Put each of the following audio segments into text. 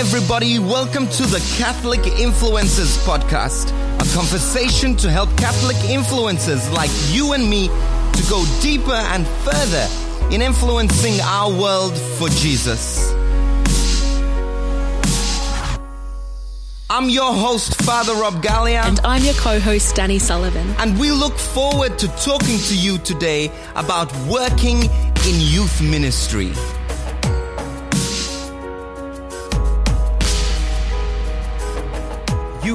everybody. Welcome to the Catholic Influencers Podcast, a conversation to help Catholic influencers like you and me to go deeper and further in influencing our world for Jesus. I'm your host, Father Rob Galea. And I'm your co host, Danny Sullivan. And we look forward to talking to you today about working in youth ministry.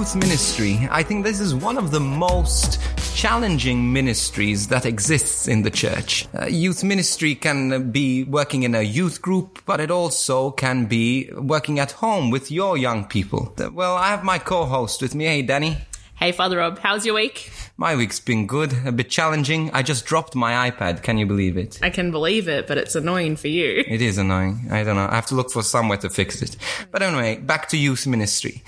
Youth ministry, I think this is one of the most challenging ministries that exists in the church. Uh, youth ministry can be working in a youth group, but it also can be working at home with your young people. Well, I have my co-host with me. Hey, Danny. Hey, Father Rob, how's your week? My week's been good, a bit challenging. I just dropped my iPad. Can you believe it? I can believe it, but it's annoying for you. It is annoying. I don't know. I have to look for somewhere to fix it. But anyway, back to youth ministry.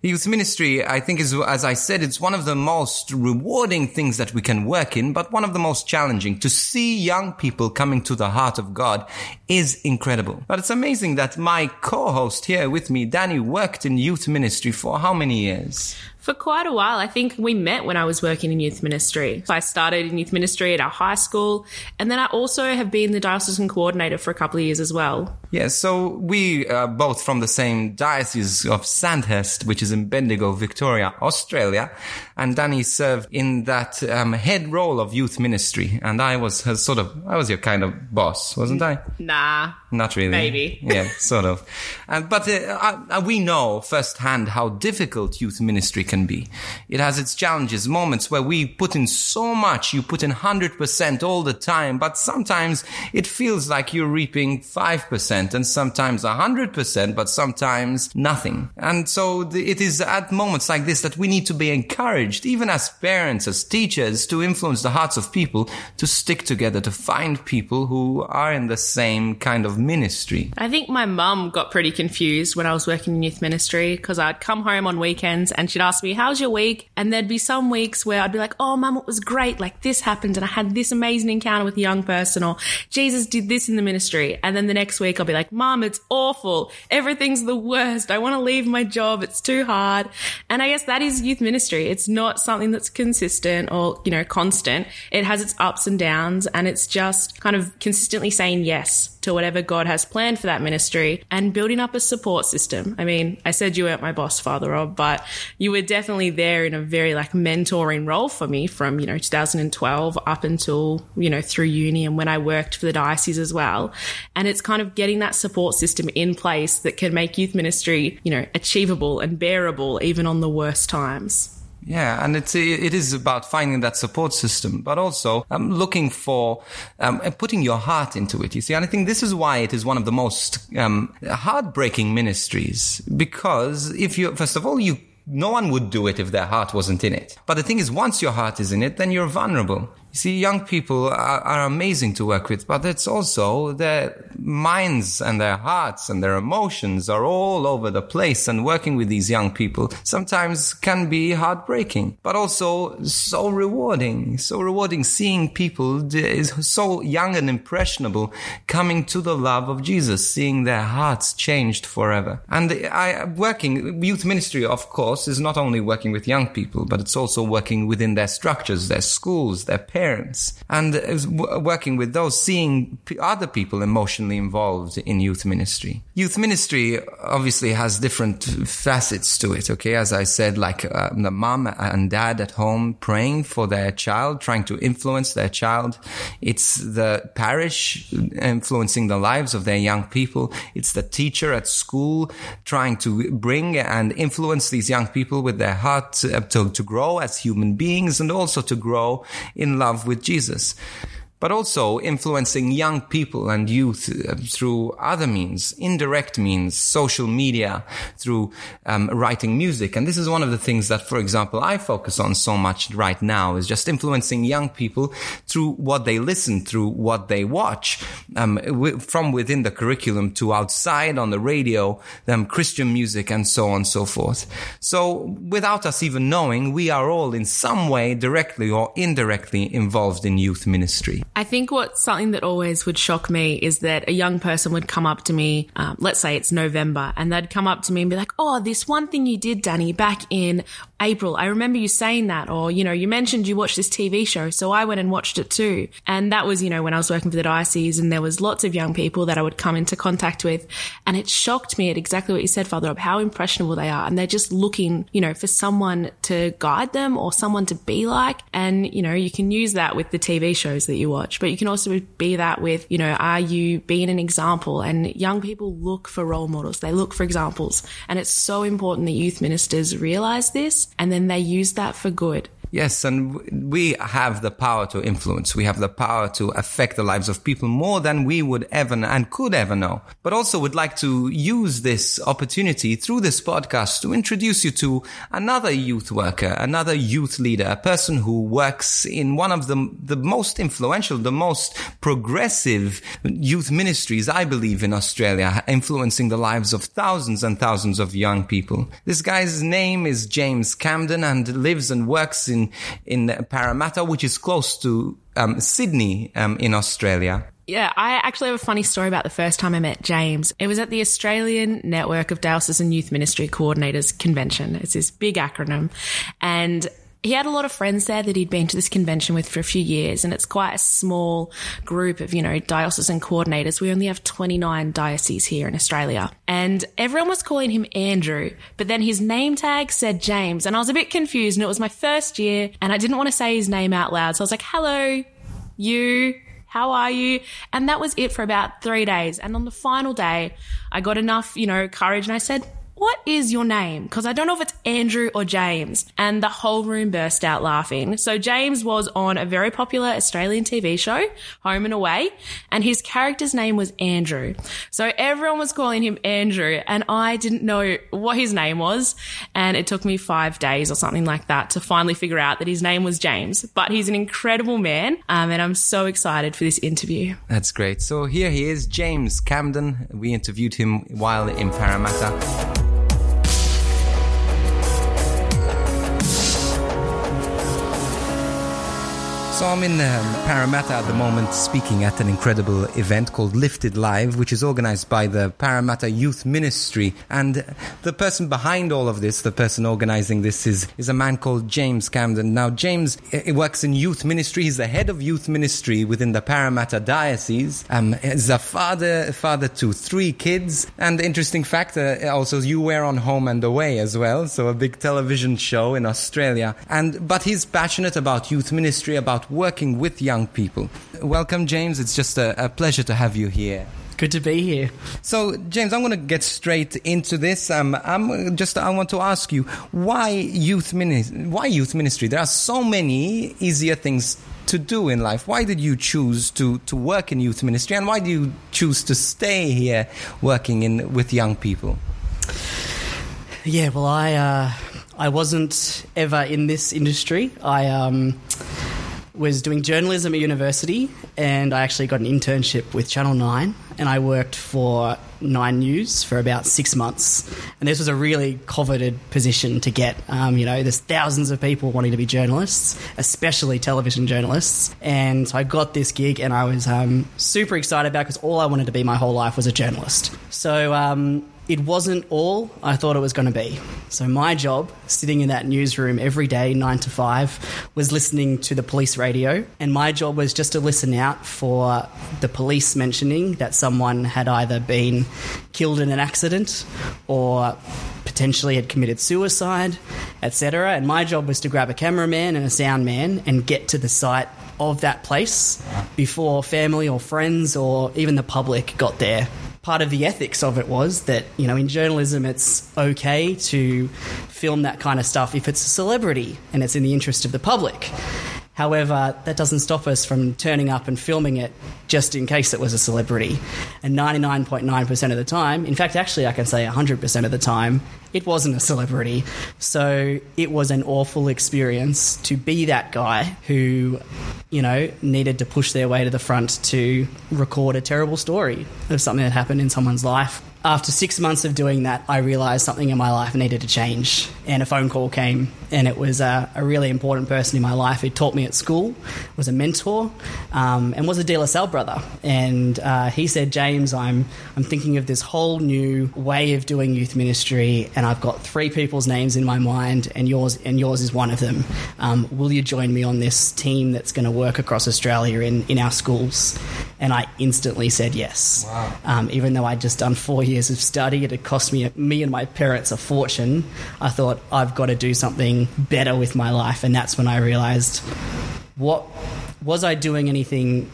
Youth ministry, I think is, as I said, it's one of the most rewarding things that we can work in, but one of the most challenging. To see young people coming to the heart of God is incredible. But it's amazing that my co-host here with me, Danny, worked in youth ministry for how many years? For quite a while. I think we met when I was working in youth ministry. So I started in youth ministry at our high school, and then I also have been the diocesan coordinator for a couple of years as well. Yeah, so we are both from the same diocese of Sandhurst, which is in Bendigo, Victoria, Australia. And Danny served in that um, head role of youth ministry. And I was her sort of, I was your kind of boss, wasn't I? Nah. Not really. Maybe. yeah, sort of. Uh, but uh, uh, we know firsthand how difficult youth ministry can be. It has its challenges, moments where we put in so much, you put in 100% all the time, but sometimes it feels like you're reaping 5% and sometimes 100%, but sometimes nothing. And so the, it is at moments like this that we need to be encouraged, even as parents, as teachers, to influence the hearts of people to stick together, to find people who are in the same kind of ministry. I think my mum got pretty confused when I was working in youth ministry because I'd come home on weekends and she'd ask me, How's your week? And there'd be some weeks where I'd be like, Oh, mum, it was great. Like this happened and I had this amazing encounter with a young person or Jesus did this in the ministry. And then the next week I'll be like, Mum, it's awful. Everything's the worst. I want to leave my job. It's too hard. And I guess that is youth ministry. It's not something that's consistent or, you know, constant. It has its ups and downs and it's just kind of consistently saying yes to whatever God has planned for that ministry and building up a support system. I mean, I said you weren't my boss, Father Rob, but you were definitely there in a very like mentoring role for me from, you know, 2012 up until, you know, through uni and when I worked for the diocese as well. And it's kind of getting that support system in place that can make youth ministry, you know, achievable and bearable even on the worst times. Yeah, and it's it is about finding that support system, but also um, looking for um, putting your heart into it. You see, and I think this is why it is one of the most um, heartbreaking ministries because if you first of all you no one would do it if their heart wasn't in it. But the thing is, once your heart is in it, then you're vulnerable. You see, young people are, are, amazing to work with, but it's also their minds and their hearts and their emotions are all over the place. And working with these young people sometimes can be heartbreaking, but also so rewarding. So rewarding seeing people so young and impressionable coming to the love of Jesus, seeing their hearts changed forever. And I working youth ministry, of course, is not only working with young people, but it's also working within their structures, their schools, their parents parents and working with those, seeing other people emotionally involved in youth ministry. Youth ministry obviously has different facets to it. Okay. As I said, like uh, the mom and dad at home praying for their child, trying to influence their child. It's the parish influencing the lives of their young people. It's the teacher at school trying to bring and influence these young people with their heart to, to, to grow as human beings and also to grow in love with Jesus but also influencing young people and youth uh, through other means, indirect means, social media, through um, writing music. And this is one of the things that, for example, I focus on so much right now is just influencing young people through what they listen, through what they watch, um, w- from within the curriculum to outside on the radio, um, Christian music and so on and so forth. So without us even knowing, we are all in some way directly or indirectly involved in youth ministry. I think what something that always would shock me is that a young person would come up to me, um, let's say it's November, and they'd come up to me and be like, "Oh, this one thing you did, Danny, back in April. I remember you saying that, or you know, you mentioned you watched this TV show, so I went and watched it too." And that was, you know, when I was working for the diocese, and there was lots of young people that I would come into contact with, and it shocked me at exactly what you said, Father Rob, how impressionable they are, and they're just looking, you know, for someone to guide them or someone to be like, and you know, you can use that with the TV shows that you watch but you can also be that with, you know, are you being an example? And young people look for role models. They look for examples. And it's so important that youth ministers realize this and then they use that for good. Yes, and we have the power to influence. We have the power to affect the lives of people more than we would ever and could ever know. But also would like to use this opportunity through this podcast to introduce you to another youth worker, another youth leader, a person who works in one of the, the most influential, the most progressive youth ministries, I believe, in Australia, influencing the lives of thousands and thousands of young people. This guy's name is James Camden and lives and works in in Parramatta, which is close to um, Sydney um, in Australia. Yeah, I actually have a funny story about the first time I met James. It was at the Australian Network of Diocesan Youth Ministry Coordinators Convention. It's this big acronym. And he had a lot of friends there that he'd been to this convention with for a few years, and it's quite a small group of, you know, diocesan coordinators. We only have 29 dioceses here in Australia. And everyone was calling him Andrew, but then his name tag said James, and I was a bit confused, and it was my first year, and I didn't want to say his name out loud. So I was like, hello, you. How are you? And that was it for about three days. And on the final day, I got enough, you know, courage and I said, what is your name? Because I don't know if it's Andrew or James. And the whole room burst out laughing. So James was on a very popular Australian TV show, Home and Away, and his character's name was Andrew. So everyone was calling him Andrew, and I didn't know what his name was. And it took me five days or something like that to finally figure out that his name was James. But he's an incredible man, um, and I'm so excited for this interview. That's great. So here he is, James Camden. We interviewed him while in Parramatta. So I'm in um, Parramatta at the moment speaking at an incredible event called Lifted Live, which is organized by the Parramatta Youth Ministry. And the person behind all of this, the person organizing this is, is a man called James Camden. Now, James he works in youth ministry. He's the head of youth ministry within the Parramatta Diocese. Um, he's a father, father to three kids. And interesting fact, uh, also you were on Home and Away as well. So a big television show in Australia. And, but he's passionate about youth ministry, about working with young people. Welcome, James. It's just a, a pleasure to have you here. Good to be here. So, James, I'm going to get straight into this. Um, I'm just I want to ask you why youth ministry? Why youth ministry? There are so many easier things to do in life. Why did you choose to, to work in youth ministry, and why do you choose to stay here working in with young people? Yeah, well, I uh, I wasn't ever in this industry. I um, was doing journalism at university, and I actually got an internship with Channel 9, and I worked for Nine News for about six months. And this was a really coveted position to get. Um, you know, there's thousands of people wanting to be journalists, especially television journalists. And so I got this gig, and I was um, super excited about because all I wanted to be my whole life was a journalist. So um, it wasn't all I thought it was going to be. So, my job, sitting in that newsroom every day, nine to five, was listening to the police radio. And my job was just to listen out for the police mentioning that someone had either been killed in an accident or potentially had committed suicide, etc. And my job was to grab a cameraman and a sound man and get to the site of that place before family or friends or even the public got there part of the ethics of it was that you know in journalism it's okay to film that kind of stuff if it's a celebrity and it's in the interest of the public However, that doesn't stop us from turning up and filming it just in case it was a celebrity. And 99.9% of the time, in fact, actually, I can say 100% of the time, it wasn't a celebrity. So it was an awful experience to be that guy who, you know, needed to push their way to the front to record a terrible story of something that happened in someone's life after six months of doing that, I realized something in my life needed to change. And a phone call came, and it was a, a really important person in my life who taught me at school, was a mentor, um, and was a De La Salle brother. And uh, he said, James, I'm, I'm thinking of this whole new way of doing youth ministry, and I've got three people's names in my mind, and yours, and yours is one of them. Um, will you join me on this team that's going to work across Australia in, in our schools? And I instantly said yes. Wow. Um, even though I'd just done four years of study, it had cost me me and my parents a fortune. I thought I've got to do something better with my life, and that's when I realised what was I doing anything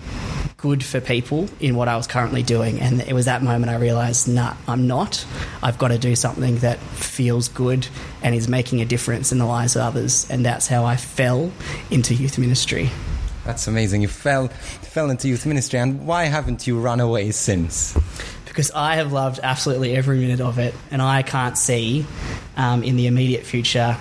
good for people in what I was currently doing, and it was that moment I realised, nah, I'm not. I've got to do something that feels good and is making a difference in the lives of others, and that's how I fell into youth ministry. That's amazing. You fell fell into youth ministry, and why haven't you run away since? Because I have loved absolutely every minute of it, and I can't see um, in the immediate future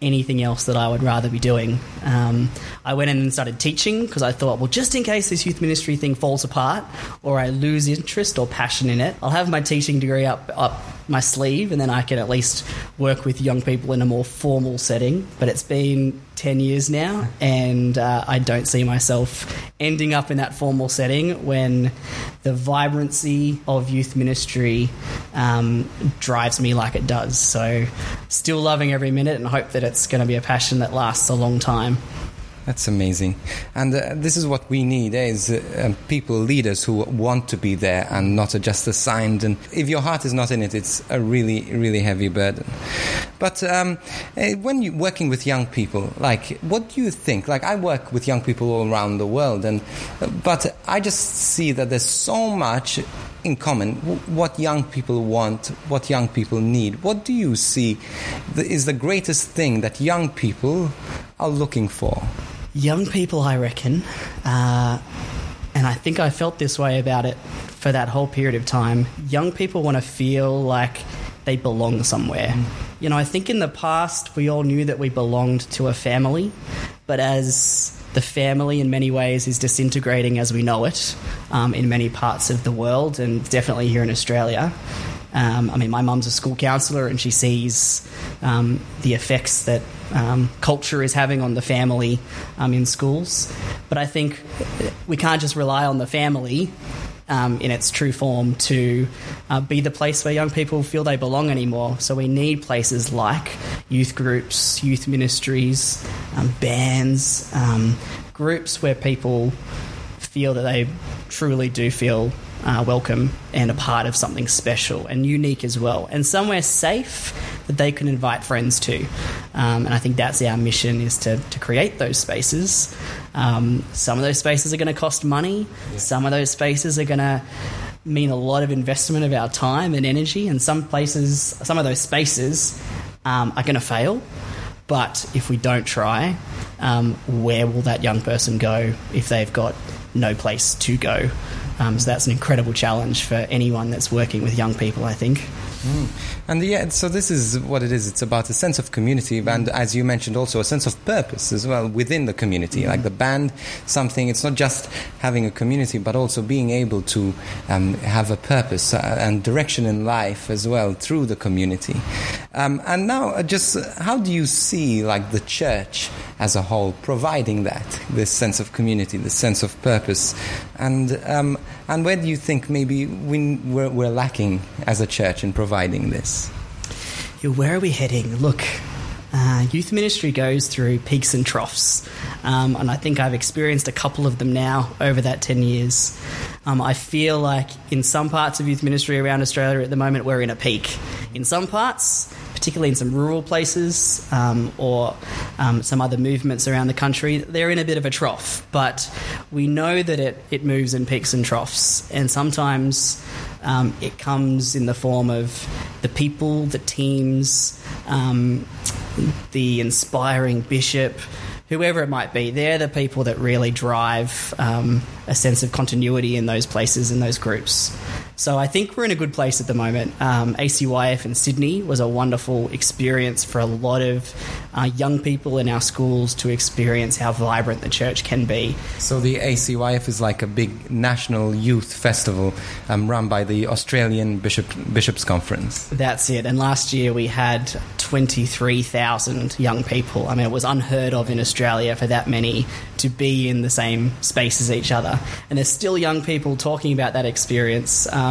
anything else that I would rather be doing. Um, I went in and started teaching because I thought, well, just in case this youth ministry thing falls apart or I lose interest or passion in it, I'll have my teaching degree up up my sleeve, and then I can at least work with young people in a more formal setting. But it's been 10 years now, and uh, I don't see myself ending up in that formal setting when the vibrancy of youth ministry um, drives me like it does. So, still loving every minute and hope that it's going to be a passion that lasts a long time. That's amazing, and uh, this is what we need: eh, is uh, people, leaders who want to be there and not just assigned. And if your heart is not in it, it's a really, really heavy burden. But um, eh, when you're working with young people, like, what do you think? Like, I work with young people all around the world, and but I just see that there's so much in common what young people want, what young people need. What do you see is the greatest thing that young people are looking for? Young people, I reckon, uh, and I think I felt this way about it for that whole period of time. Young people want to feel like they belong somewhere. Mm. You know, I think in the past we all knew that we belonged to a family, but as the family in many ways is disintegrating as we know it um, in many parts of the world and definitely here in Australia. Um, I mean, my mum's a school counsellor and she sees um, the effects that um, culture is having on the family um, in schools. But I think we can't just rely on the family um, in its true form to uh, be the place where young people feel they belong anymore. So we need places like youth groups, youth ministries, um, bands, groups where people feel that they truly do feel uh, welcome and a part of something special and unique as well, and somewhere safe that they can invite friends to. Um, and I think that's our mission is to, to create those spaces. Um, some of those spaces are going to cost money. Yeah. Some of those spaces are going to mean a lot of investment of our time and energy. And some places, some of those spaces um, are going to fail. But if we don't try, um, where will that young person go if they've got no place to go? Um, so that's an incredible challenge for anyone that's working with young people, I think. Mm. And yeah, so this is what it is. It's about a sense of community, and as you mentioned, also a sense of purpose as well within the community. Mm. Like the band, something. It's not just having a community, but also being able to um, have a purpose uh, and direction in life as well through the community. Um, and now, uh, just uh, how do you see like the church as a whole providing that this sense of community, this sense of purpose, and um, and where do you think maybe we, we're, we're lacking as a church in providing this? Yeah, where are we heading? Look, uh, youth ministry goes through peaks and troughs, um, and I think I've experienced a couple of them now over that 10 years. Um, I feel like in some parts of youth ministry around Australia at the moment, we're in a peak. In some parts, particularly in some rural places um, or um, some other movements around the country, they're in a bit of a trough. But we know that it, it moves in peaks and troughs, and sometimes um, it comes in the form of the people, the teams, um, the inspiring bishop whoever it might be, they're the people that really drive um, a sense of continuity in those places and those groups. So I think we're in a good place at the moment. Um, ACYF in Sydney was a wonderful experience for a lot of uh, young people in our schools to experience how vibrant the church can be. So the ACYF is like a big national youth festival um, run by the Australian Bishop, Bishops Conference. That's it. And last year we had 23,000 young people. I mean, it was unheard of in Australia for that many to be in the same space as each other. And there's still young people talking about that experience um,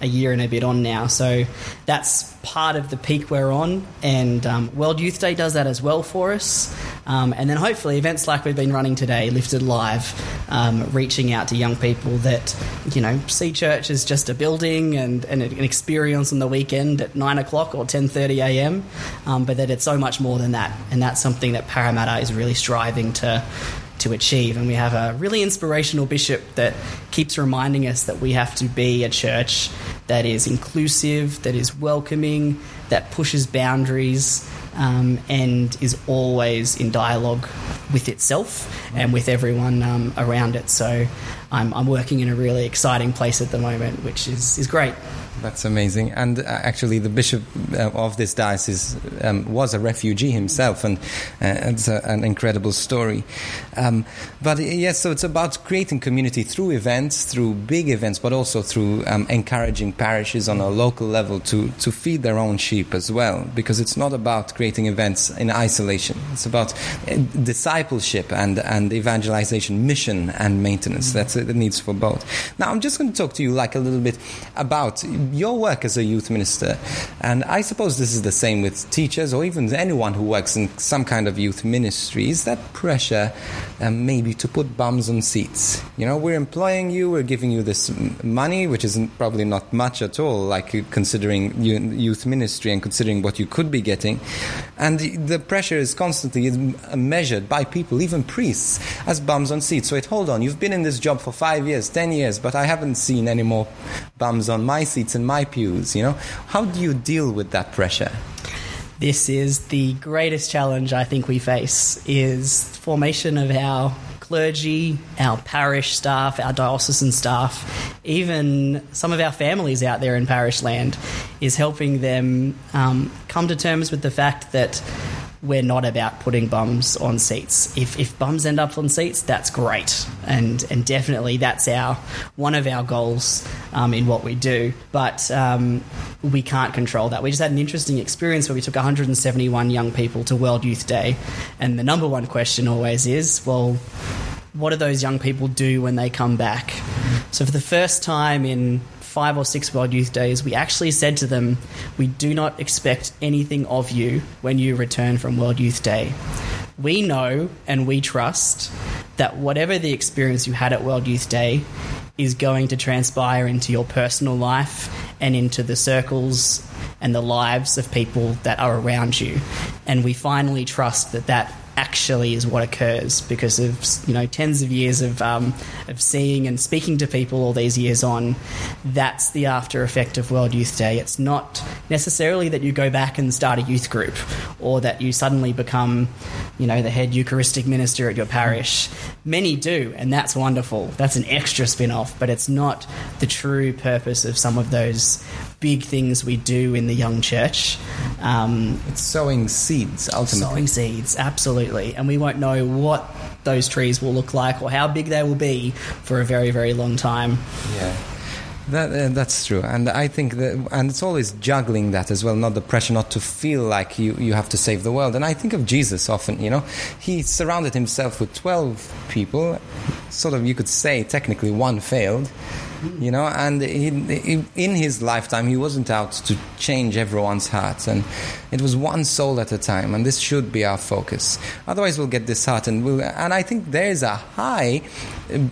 a year and a bit on now. So that's part of the peak we're on. And um, World Youth Day does that as well for us. Um, and then hopefully events like we've been running today, Lifted Live, um, reaching out to young people that, you know, see church as just a building and, and an experience on the weekend at 9 o'clock or 10.30am, um, but that it's so much more than that. And that's something that Parramatta is really striving to to achieve. And we have a really inspirational bishop that keeps reminding us that we have to be a church that is inclusive, that is welcoming, that pushes boundaries, um, and is always in dialogue with itself and with everyone um, around it. So I'm, I'm working in a really exciting place at the moment, which is, is great. That's amazing. And uh, actually, the bishop uh, of this diocese um, was a refugee himself, and uh, it's a, an incredible story. Um, but yes, so it's about creating community through events, through big events, but also through um, encouraging parishes on a local level to, to feed their own sheep as well. Because it's not about creating events in isolation, it's about uh, discipleship and, and evangelization, mission and maintenance. That's the needs for both. Now, I'm just going to talk to you like a little bit about your work as a youth minister, and I suppose this is the same with teachers or even anyone who works in some kind of youth ministry, is that pressure um, maybe to put bums on seats. You know, we're employing you, we're giving you this money, which is probably not much at all, like considering youth ministry and considering what you could be getting. And the pressure is constantly measured by people, even priests, as bums on seats. So, it, hold on, you've been in this job for five years, ten years, but I haven't seen any more bums on my seats in my pews. You know, how do you deal with that pressure? This is the greatest challenge I think we face is formation of our clergy, our parish staff, our diocesan staff, even some of our families out there in parish land, is helping them um, come to terms with the fact that we're not about putting bums on seats. If, if bums end up on seats, that's great, and and definitely that's our one of our goals um, in what we do. But um, we can't control that. We just had an interesting experience where we took 171 young people to World Youth Day, and the number one question always is, well, what do those young people do when they come back? So for the first time in five or six World Youth Days, we actually said to them, We do not expect anything of you when you return from World Youth Day. We know and we trust that whatever the experience you had at World Youth Day is going to transpire into your personal life and into the circles and the lives of people that are around you. And we finally trust that that actually is what occurs because of you know tens of years of um, of seeing and speaking to people all these years on. That's the after effect of World Youth Day. It's not necessarily that you go back and start a youth group or that you suddenly become you know the head Eucharistic minister at your parish. Many do, and that's wonderful. That's an extra spin off, but it's not the true purpose of some of those big things we do in the young church. Um, it's sowing seeds, ultimately. Sowing seeds, absolutely. And we won't know what those trees will look like or how big they will be for a very, very long time. Yeah. That, uh, that's true, and I think that, and it's always juggling that as well. Not the pressure, not to feel like you, you have to save the world. And I think of Jesus often. You know, he surrounded himself with twelve people. Sort of, you could say technically one failed, you know and he, he, in his lifetime he wasn't out to change everyone's hearts and it was one soul at a time and this should be our focus. Otherwise we'll get disheartened. We'll, and i think there's a high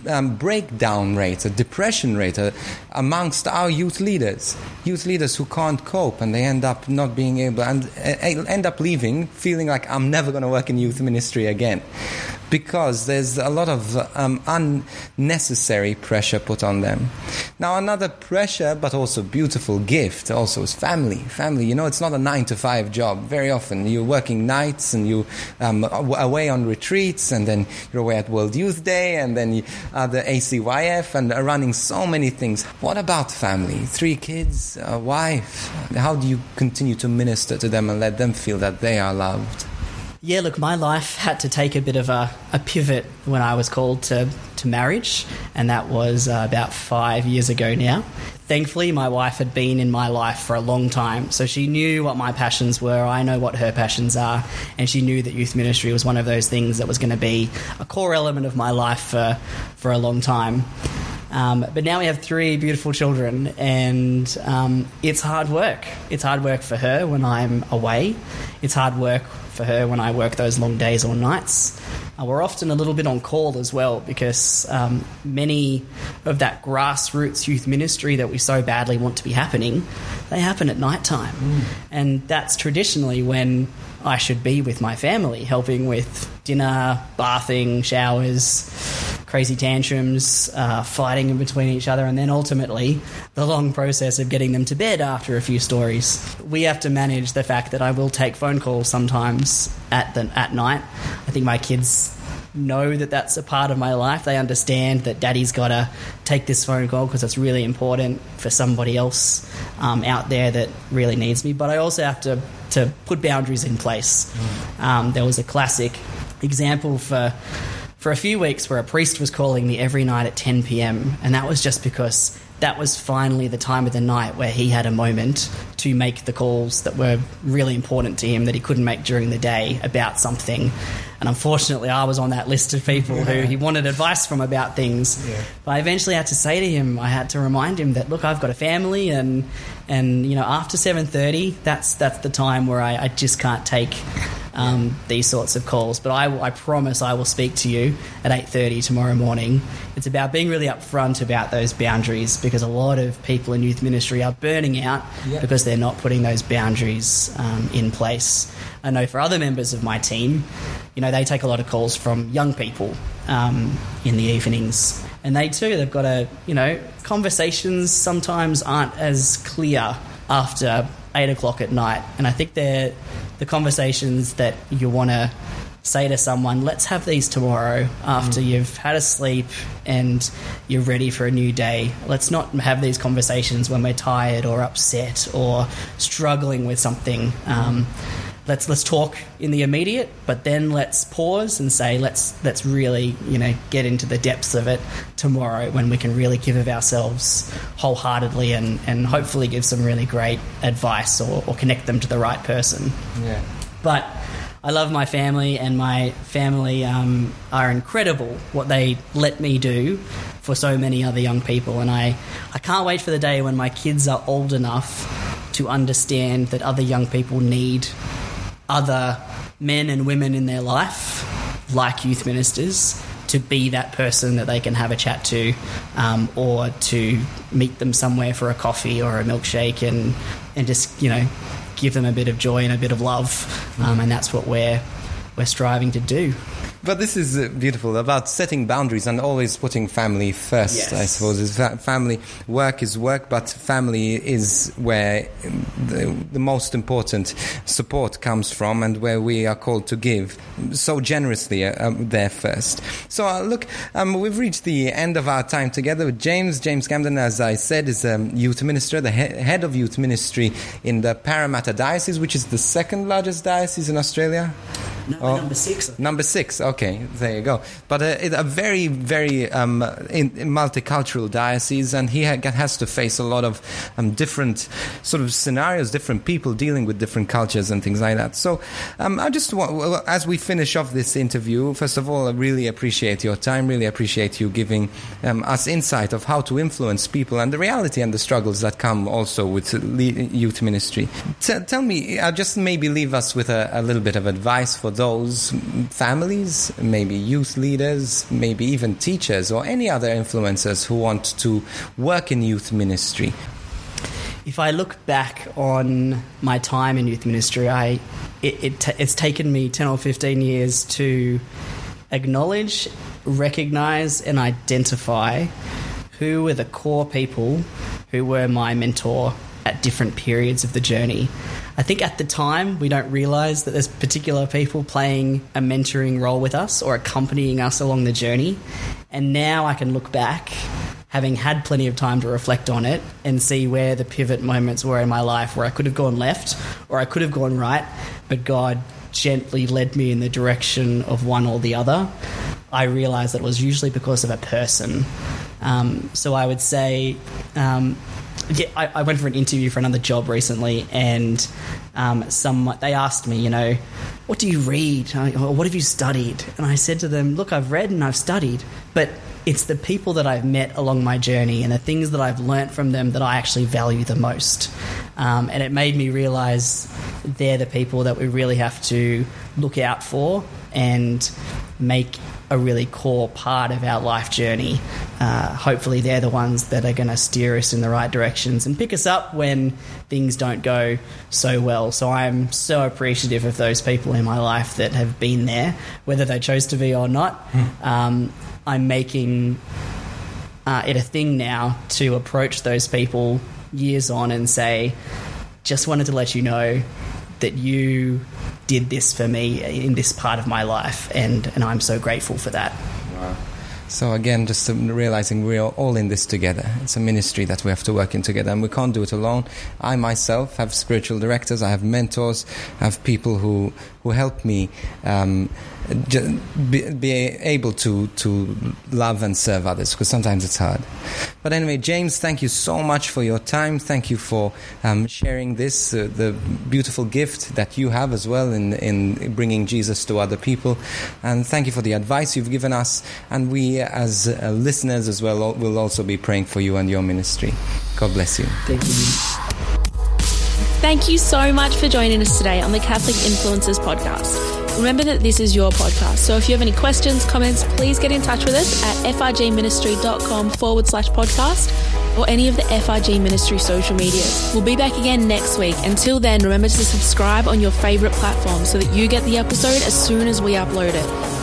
um, breakdown rate a depression rate uh, amongst our youth leaders. Youth leaders who can't cope and they end up not being able and uh, end up leaving feeling like i'm never going to work in youth ministry again because there's a lot of um, unnecessary pressure put on them. Now, another pressure, but also beautiful gift, also is family. Family, you know, it's not a nine to five job. Very often you're working nights and you um, away on retreats, and then you're away at World Youth Day, and then you are the ACYF, and are running so many things. What about family? Three kids, a wife. How do you continue to minister to them and let them feel that they are loved? Yeah, look, my life had to take a bit of a, a pivot when I was called to, to marriage, and that was uh, about five years ago now. Thankfully, my wife had been in my life for a long time, so she knew what my passions were. I know what her passions are, and she knew that youth ministry was one of those things that was going to be a core element of my life for, for a long time. Um, but now we have three beautiful children, and um, it's hard work. It's hard work for her when I'm away. It's hard work for her when I work those long days or nights. Uh, we're often a little bit on call as well because um, many of that grassroots youth ministry that we so badly want to be happening, they happen at night time. Mm. And that's traditionally when I should be with my family, helping with dinner, bathing, showers, crazy tantrums, uh, fighting in between each other, and then ultimately the long process of getting them to bed after a few stories. We have to manage the fact that I will take phone calls sometimes at the, at night. I think my kids know that that's a part of my life. They understand that daddy's got to take this phone call because it's really important for somebody else um, out there that really needs me. But I also have to, to put boundaries in place. Mm. Um, there was a classic example for for a few weeks where a priest was calling me every night at 10 p.m. and that was just because that was finally the time of the night where he had a moment to make the calls that were really important to him that he couldn't make during the day about something. And unfortunately, I was on that list of people yeah. who he wanted advice from about things. Yeah. But I eventually had to say to him, I had to remind him that look, I've got a family, and and you know after seven thirty, that's that's the time where I, I just can't take um, these sorts of calls. But I, I promise I will speak to you at 8.30 tomorrow morning. It's about being really upfront about those boundaries because a lot of people in youth ministry are burning out yep. because they're not putting those boundaries um, in place. I know for other members of my team, you know, they take a lot of calls from young people um, in the evenings. And they too, they've got a, you know, conversations sometimes aren't as clear after eight o'clock at night. And I think they're the conversations that you want to say to someone, let's have these tomorrow after mm. you've had a sleep and you're ready for a new day. Let's not have these conversations when we're tired or upset or struggling with something. Um, let's let's talk in the immediate, but then let's pause and say let's let's really you know get into the depths of it tomorrow when we can really give of ourselves wholeheartedly and and hopefully give some really great advice or, or connect them to the right person. Yeah, but. I love my family, and my family um, are incredible. What they let me do for so many other young people, and I, I can't wait for the day when my kids are old enough to understand that other young people need other men and women in their life, like youth ministers, to be that person that they can have a chat to, um, or to meet them somewhere for a coffee or a milkshake, and and just you know give them a bit of joy and a bit of love, um, and that's what we're we're striving to do. But this is uh, beautiful about setting boundaries and always putting family first. Yes. I suppose family work is work, but family is where the, the, most important support comes from, and where we are called to give so generously uh, um, there first. So uh, look, um, we've reached the end of our time together with James. James Camden, as I said, is a youth minister, the he- head of youth ministry in the Parramatta Diocese, which is the second largest diocese in Australia. Oh, number six. Number six. Okay, there you go. But a, uh, a very, very um, in, in multicultural diocese, and he ha- has to face a lot of um, different sort of scenarios, different people dealing with different cultures and things like that. So, um, I just want, well, as we finish off this interview, first of all, I really appreciate your time. Really appreciate you giving um, us insight of how to influence people and the reality and the struggles that come also with youth ministry. T- tell me, I'll just maybe leave us with a, a little bit of advice for those families, maybe youth leaders, maybe even teachers or any other influencers who want to work in youth ministry? If I look back on my time in youth ministry, I it, it t- it's taken me ten or fifteen years to acknowledge, recognize, and identify who were the core people who were my mentor at different periods of the journey. I think at the time we don't realize that there's particular people playing a mentoring role with us or accompanying us along the journey. And now I can look back, having had plenty of time to reflect on it and see where the pivot moments were in my life where I could have gone left or I could have gone right, but God gently led me in the direction of one or the other. I realized that it was usually because of a person. Um, so I would say, um, yeah, I, I, went for an interview for another job recently, and um, some they asked me, you know, what do you read? Or what have you studied? And I said to them, look, I've read and I've studied, but it's the people that I've met along my journey and the things that I've learnt from them that I actually value the most. Um, and it made me realize they're the people that we really have to look out for and make a really core part of our life journey. Uh, hopefully, they're the ones that are going to steer us in the right directions and pick us up when things don't go so well. So, I'm so appreciative of those people in my life that have been there, whether they chose to be or not. Hmm. Um, I'm making uh, it a thing now to approach those people years on and say, just wanted to let you know that you did this for me in this part of my life, and, and I'm so grateful for that. Wow. So again, just realizing we're all in this together. It's a ministry that we have to work in together, and we can't do it alone. I myself have spiritual directors, I have mentors, I have people who who help me um, be, be, able to to love and serve others because sometimes it's hard. But anyway, James, thank you so much for your time. Thank you for um, sharing this, uh, the beautiful gift that you have as well in in bringing Jesus to other people, and thank you for the advice you've given us. And we, as uh, listeners as well, will also be praying for you and your ministry. God bless you. Thank you. Thank you so much for joining us today on the Catholic Influencers Podcast. Remember that this is your podcast, so if you have any questions, comments, please get in touch with us at frgministry.com forward slash podcast or any of the FRG Ministry social medias. We'll be back again next week. Until then, remember to subscribe on your favourite platform so that you get the episode as soon as we upload it.